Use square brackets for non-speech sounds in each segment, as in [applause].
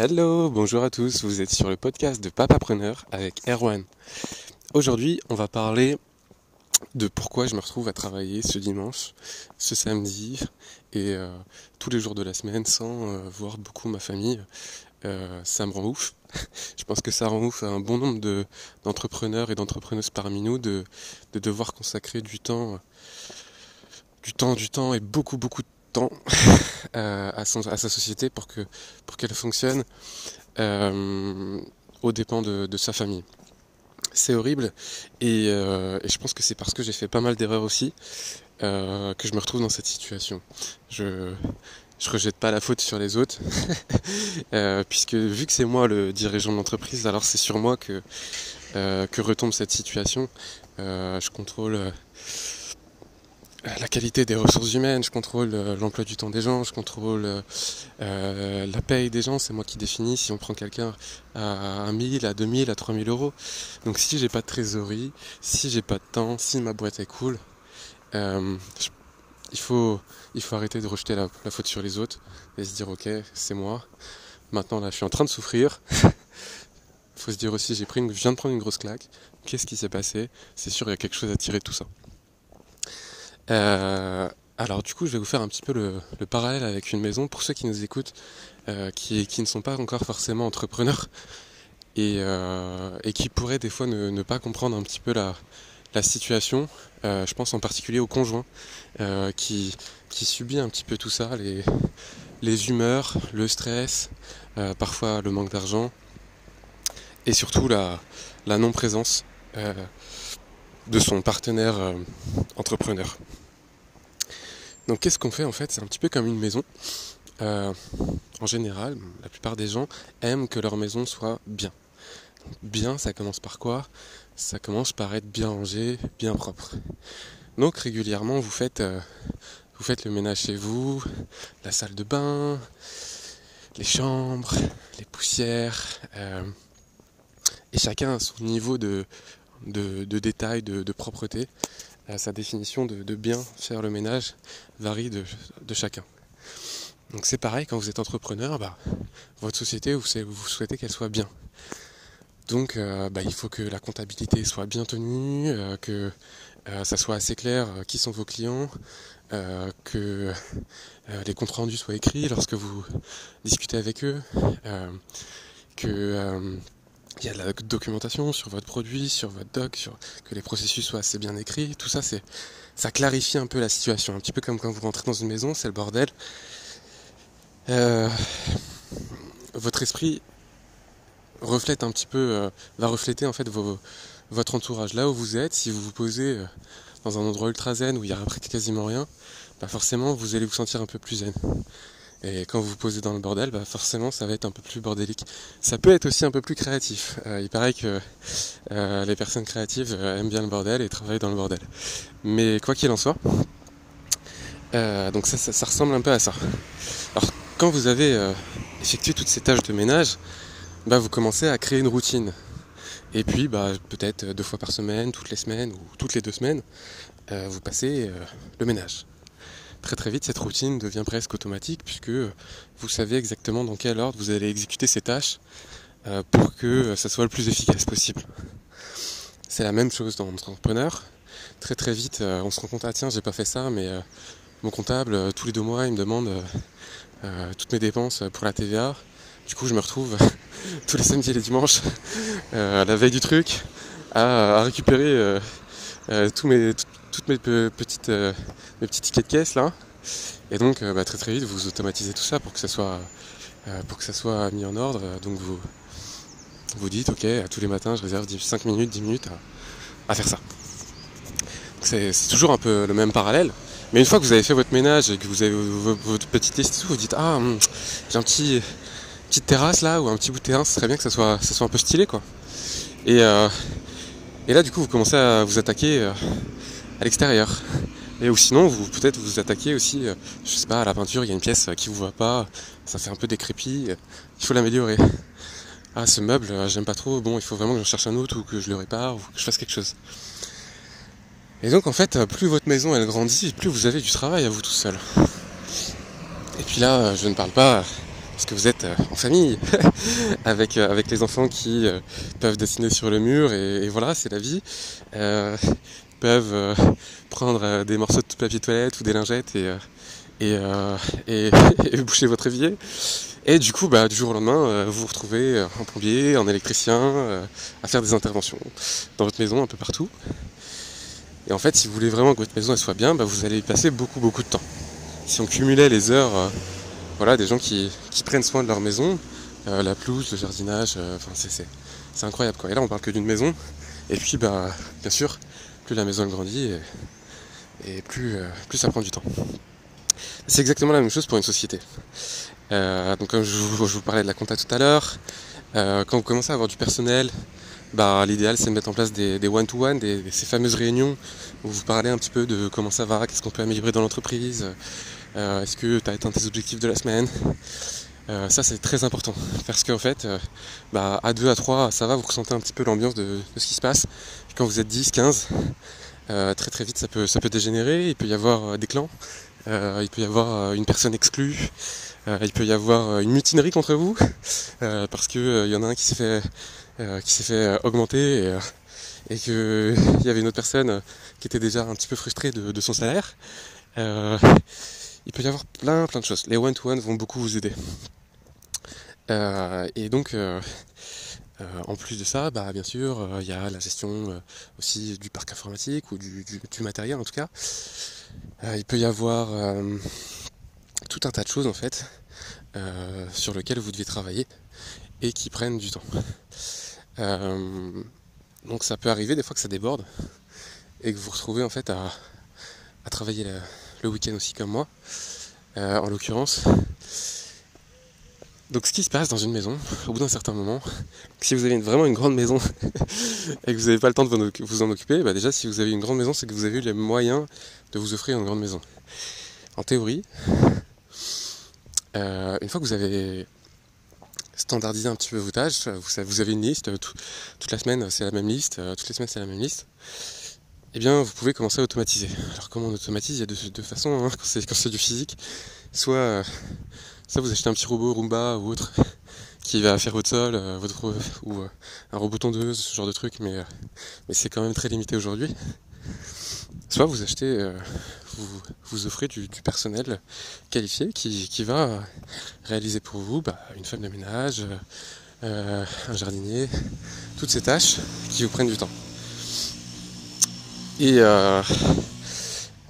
Hello, bonjour à tous, vous êtes sur le podcast de Papapreneur avec Erwan. Aujourd'hui, on va parler de pourquoi je me retrouve à travailler ce dimanche, ce samedi et euh, tous les jours de la semaine sans euh, voir beaucoup ma famille. Euh, ça me rend ouf. je pense que ça rend ouf à un bon nombre de, d'entrepreneurs et d'entrepreneuses parmi nous de, de devoir consacrer du temps, du temps, du temps et beaucoup, beaucoup de temps [laughs] à, sa société pour que pour qu'elle fonctionne euh, aux dépens de, sa famille. C'est horrible et, euh, et, je pense que c'est parce que j'ai fait pas mal d'erreurs aussi euh, que je me retrouve dans cette situation. Je je rejette pas la faute sur les autres, [laughs] euh, puisque vu que c'est moi le dirigeant de l'entreprise, alors c'est sur moi que euh, retombe cette situation. Euh, je contrôle la qualité des ressources humaines, je contrôle l'emploi du temps des gens, je contrôle la paye des gens, c'est moi qui définis si on prend quelqu'un à 1000, à 2000, à 3000 euros. Donc si j'ai pas de trésorerie, si j'ai pas de temps, si ma boîte est cool, euh, il faut, il faut arrêter de rejeter la, la, faute sur les autres et se dire ok, c'est moi. Maintenant là, je suis en train de souffrir. [laughs] Faut se dire aussi, j'ai pris une, je viens de prendre une grosse claque. Qu'est-ce qui s'est passé? C'est sûr, il y a quelque chose à tirer de tout ça. Euh, alors du coup, je vais vous faire un petit peu le, le, parallèle avec une maison pour ceux qui nous écoutent, euh, qui, ne sont pas encore forcément entrepreneurs et, euh, qui pourraient des fois ne, pas comprendre un petit peu la, situation. Je pense en particulier au conjoint qui, qui subit un petit peu tout ça, les, les humeurs, le stress, parfois le manque d'argent et surtout la, non-présence de son partenaire euh, entrepreneur. Donc qu'est-ce qu'on fait en fait? C'est un petit peu comme une maison. Euh, en général, la plupart des gens aiment que leur maison soit bien. Bien, ça commence par quoi? Ça commence par être bien rangé, bien propre. Donc régulièrement, vous faites, euh, le ménage chez vous, la salle de bain, les chambres, les poussières, et chacun a son niveau de, de, de détail, de, propreté. Sa définition de, bien faire le ménage varie de, chacun. Donc c'est pareil, quand vous êtes entrepreneur, bah, votre société, vous, vous souhaitez qu'elle soit bien. Donc euh, bah, il faut que la comptabilité soit bien tenue, euh, que euh, ça soit assez clair qui sont vos clients, que les comptes rendus soient écrits lorsque vous discutez avec eux, que il y a de la documentation sur votre produit, sur votre doc, sur que les processus soient assez bien écrits. Tout ça, c'est ça clarifie un peu la situation, un petit peu comme quand vous rentrez dans une maison, c'est le bordel. votre esprit reflète un petit peu, euh, va refléter en fait votre entourage. Là où vous êtes, si vous vous posez euh, dans un endroit ultra zen où il y a après quasiment rien, bah forcément vous allez vous sentir un peu plus zen. Et quand vous vous posez dans le bordel, bah forcément ça va être un peu plus bordélique. Ça peut être aussi un peu plus créatif. Euh, il paraît que euh, les personnes créatives aiment bien le bordel et travaillent dans le bordel. Mais quoi qu'il en soit, donc ça, ça, ça, ressemble un peu à ça. Alors quand vous avez effectué toutes ces tâches de ménage, bah, vous commencez à créer une routine. Et puis, bah, peut-être deux fois par semaine, toutes les semaines ou toutes les deux semaines, euh, vous passez euh, le ménage. Très très vite, cette routine devient presque automatique puisque vous savez exactement dans quel ordre vous allez exécuter ces tâches euh, pour que ça soit le plus efficace possible. C'est la même chose dans entrepreneur. Très très vite, on se rend compte, ah tiens, j'ai pas fait ça, mais mon comptable, tous les deux mois, il me demande toutes mes dépenses pour la TVA. Du coup, je me retrouve [laughs] tous les samedis et les dimanches, [laughs] euh, la veille du truc, à, récupérer euh, euh, tous mes, mes petites, mes petits tickets de caisse là. Et donc, bah, très très vite, vous automatisez tout ça pour que ça soit, pour que ça soit mis en ordre. Donc, vous vous dites, ok, tous les matins, je réserve 5 minutes, 10 minutes à, faire ça. C'est toujours un peu le même parallèle. Mais une fois que vous avez fait votre ménage et que vous avez votre petite liste, vous dites ah hum, j'ai un petit petite terrasse là ou un petit bout de terrain, ce serait bien que ça soit, ça soit un peu stylé quoi. Et, euh, et là du coup vous commencez à vous attaquer euh, à l'extérieur. Et ou sinon vous peut-être vous attaquez aussi, euh, je sais pas, à la peinture, il y a une pièce qui vous va pas, ça fait un peu décrépit, il faut l'améliorer. Ah ce meuble j'aime pas trop, bon il faut vraiment que j'en cherche un autre ou que je le répare ou que je fasse quelque chose. Et donc en fait plus votre maison elle grandit, plus vous avez du travail à vous tout seul. Et puis là je ne parle pas parce que vous êtes en famille, [laughs] avec, avec les enfants qui peuvent dessiner sur le mur, et, voilà, c'est la vie. Peuvent [laughs] prendre des morceaux de papier toilette ou des lingettes et, et, et, [laughs] et boucher votre évier. Et du coup, bah, du jour au lendemain, euh, vous vous retrouvez euh, en plombier, en électricien, euh, à faire des interventions dans votre maison un peu partout. Et en fait, si vous voulez vraiment que votre maison soit bien, bah, vous allez y passer beaucoup beaucoup de temps. Si on cumulait les heures, voilà, des gens qui, prennent soin de leur maison, la pelouse, le jardinage, c'est incroyable quoi. Et là, on parle que d'une maison. Et puis, bah, bien sûr, plus la maison grandit et, plus, plus ça prend du temps. C'est exactement la même chose pour une société. Euh, donc comme je vous, parlais de la compta tout à l'heure, euh, quand vous commencez à avoir du personnel, bah, l'idéal c'est de mettre en place des one-to-one, ces fameuses réunions où vous parlez un petit peu de comment ça va, qu'est-ce qu'on peut améliorer dans l'entreprise, euh, est-ce que tu as atteint tes objectifs de la semaine. Ça c'est très important parce qu'en fait, bah, à 2, à 3, ça va, vous ressentez un petit peu l'ambiance de, ce qui se passe. quand vous êtes 10, 15, très très vite ça peut, ça peut dégénérer, il peut y avoir des clans, il peut y avoir une personne exclue, euh, il peut y avoir euh, une mutinerie contre vous [laughs] euh, parce que il y en a un qui s'est fait qui s'est fait augmenter et, et qu'il [laughs] y avait une autre personne qui était déjà un petit peu frustrée de, son salaire. il peut y avoir plein plein de choses. Les one-to-one vont beaucoup vous aider. Et donc, [laughs] en plus de ça, bah, bien sûr, il y a la gestion aussi du parc informatique ou du, matériel en tout cas. il peut y avoir tout un tas de choses en fait euh, sur lesquelles vous devez travailler et qui prennent du temps. Euh, donc ça peut arriver des fois que ça déborde et que vous vous retrouvez en fait à, travailler le, week-end aussi comme moi, euh, en l'occurrence. Donc ce qui se passe dans une maison, au bout d'un certain moment, [laughs] si vous avez vraiment une grande maison [laughs] et que vous n'avez pas le temps de vous en occuper, bah déjà si vous avez une grande maison, c'est que vous avez eu les moyens de vous offrir une grande maison. En théorie, euh, une fois que vous avez standardisé un petit peu vos tâches, vous, avez une liste, toute la semaine c'est la même liste, euh, toutes les semaines c'est la même liste, eh bien vous pouvez commencer à automatiser. Alors comment on automatise? Il y a deux, façons hein, [laughs] quand c'est du physique. Soit, ça vous achetez un petit robot Roomba ou autre [laughs] qui va faire votre sol, euh, votre, ou un robot tondeuse, ce genre de truc, mais, mais c'est quand même très limité aujourd'hui. Soit vous achetez vous, vous offrez du, personnel qualifié qui, va réaliser pour vous bah, une femme de ménage, euh, un jardinier, toutes ces tâches qui vous prennent du temps. Et, euh,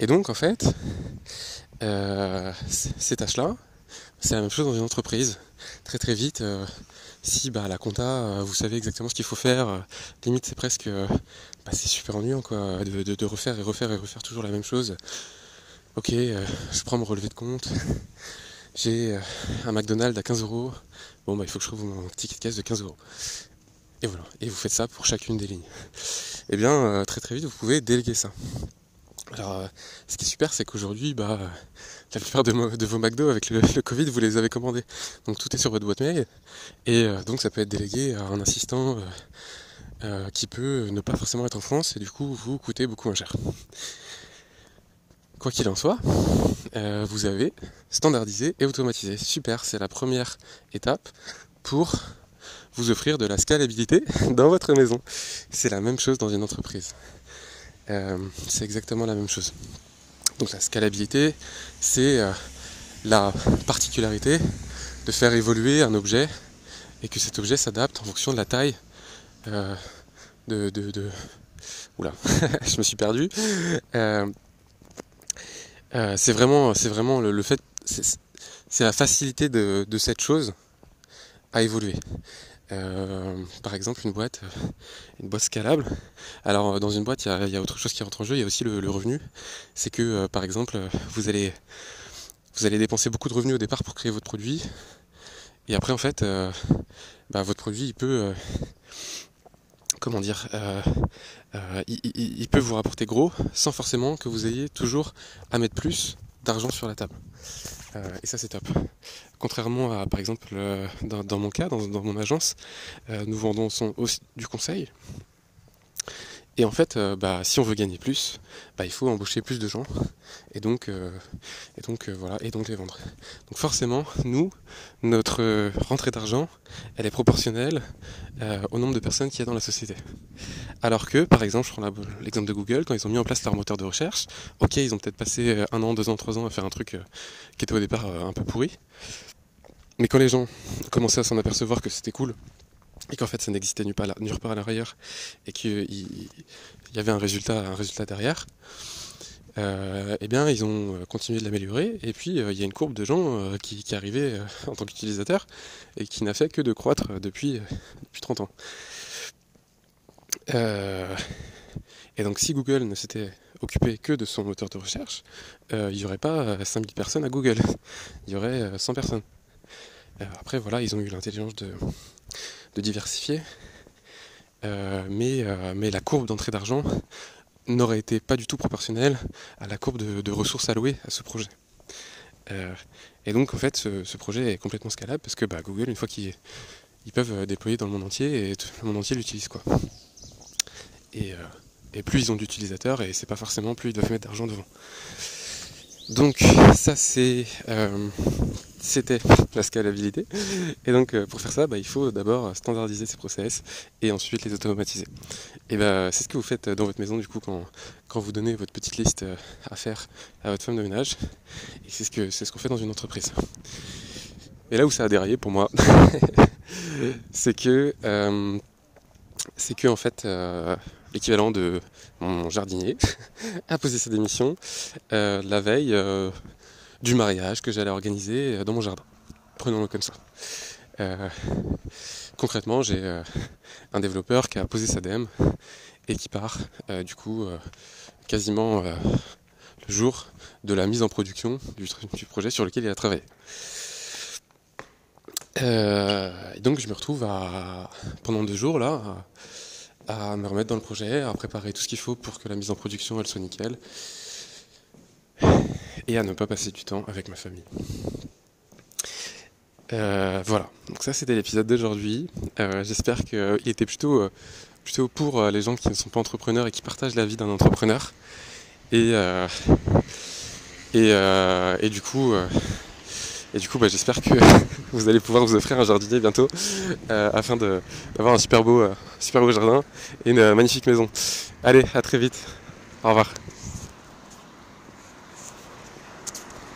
et donc en fait, euh, ces tâches-là, c'est la même chose dans une entreprise. Très très vite, si bah, la compta, vous savez exactement ce qu'il faut faire, limite c'est presque bah, c'est super ennuyant quoi, de, refaire et refaire et refaire toujours la même chose. Ok, euh, je prends mon relevé de compte. J'ai euh, un McDonald's à 15 euros. Bon, bah, il faut que je trouve mon ticket de caisse de 15 euros. Et voilà. Et vous faites ça pour chacune des lignes. Eh bien, euh, très très vite, vous pouvez déléguer ça. Alors, ce qui est super, c'est qu'aujourd'hui, bah, [laughs] la plupart de, vos McDo avec le, Covid, vous les avez commandés. Donc tout est sur votre boîte mail. Et donc ça peut être délégué à un assistant qui peut ne pas forcément être en France et du coup vous coûter beaucoup moins cher. Quoi qu'il en soit, euh, vous avez standardisé et automatisé. Super, c'est la première étape pour vous offrir de la scalabilité [laughs] dans votre maison. C'est la même chose dans une entreprise. Euh, c'est exactement la même chose. Donc la scalabilité, c'est euh, la particularité de faire évoluer un objet et que cet objet s'adapte en fonction de la taille de, de, de... Oula, [laughs] je me suis perdu. Euh, c'est vraiment, c'est vraiment le, fait, c'est la facilité de, cette chose à évoluer. Euh, par exemple, une boîte, euh, une boîte scalable. Alors, dans une boîte, il y, a, autre chose qui rentre en jeu. Il y a aussi le, revenu. C'est que, par exemple, vous allez, vous allez dépenser beaucoup de revenus au départ pour créer votre produit. Et après, en fait, bah, votre produit, il peut, comment dire, euh, euh, il, peut vous rapporter gros sans forcément que vous ayez toujours à mettre plus d'argent sur la table. Euh, et ça c'est top. Contrairement à par exemple dans, mon cas, dans, mon agence, nous vendons aussi du conseil. Et en fait, euh, bah, si on veut gagner plus, bah, il faut embaucher plus de gens et donc, euh, et donc voilà, et donc les vendre. Donc forcément, nous, notre rentrée d'argent, elle est proportionnelle au nombre de personnes qu'il y a dans la société. Alors que, par exemple, je prends l'exemple de Google, quand ils ont mis en place leur moteur de recherche, ok, ils ont peut-être passé un an, deux ans, trois ans à faire un truc qui était au départ un peu pourri, mais quand les gens commençaient à s'en apercevoir que c'était cool, et qu'en fait ça n'existait nulle part, à l'arrière, et qu'il y avait un résultat, derrière, euh, eh bien ils ont continué de l'améliorer, et puis euh, il y a une courbe de gens euh, qui, qui arrivaient en tant qu'utilisateurs, et qui n'a fait que de croître depuis, depuis 30 ans. et donc si Google ne s'était occupé que de son moteur de recherche, il n'y aurait pas 5000 personnes à Google, [laughs] il y aurait 100 personnes. Euh, après, voilà, ils ont eu l'intelligence de, diversifier. Euh, mais, euh, mais la courbe d'entrée d'argent n'aurait été pas du tout proportionnelle à la courbe de, ressources allouées à ce projet. et donc en fait ce, projet est complètement scalable parce que bah, Google, une fois qu'ils ils peuvent déployer dans le monde entier et le monde entier l'utilise quoi. Et, et, plus ils ont d'utilisateurs et c'est pas forcément plus ils doivent mettre d'argent devant. Donc ça c'est c'était la scalabilité. Et donc euh, pour faire ça, bah, il faut d'abord standardiser ces process et ensuite les automatiser. Et bah, c'est ce que vous faites dans votre maison du coup quand, quand vous donnez votre petite liste euh, à faire à votre femme de ménage. Et c'est ce que c'est ce qu'on fait dans une entreprise. Et là où ça a déraillé pour moi, [laughs] c'est que euh, c'est que en fait l'équivalent de mon jardinier [laughs] a posé sa démission la veille du mariage que j'allais organiser euh, dans mon jardin. Prenons-le comme ça. Euh, concrètement, j'ai euh, un développeur qui a posé sa DEM et qui part du coup quasiment le jour de la mise en production du, projet sur lequel il a travaillé. Et donc je me retrouve pendant deux jours là à, me remettre dans le projet, à préparer tout ce qu'il faut pour que la mise en production elle soit nickel et à ne pas passer du temps avec ma famille. Euh, voilà, donc ça c'était l'épisode d'aujourd'hui. Euh, j'espère qu'il était plutôt, euh, plutôt pour les gens qui ne sont pas entrepreneurs et qui partagent la vie d'un entrepreneur. Et, et, et, du coup, et du coup bah, j'espère que [laughs] vous allez pouvoir vous offrir un jardinier bientôt afin d'avoir un beau, super beau jardin et une magnifique maison. Allez, à très vite. Au revoir.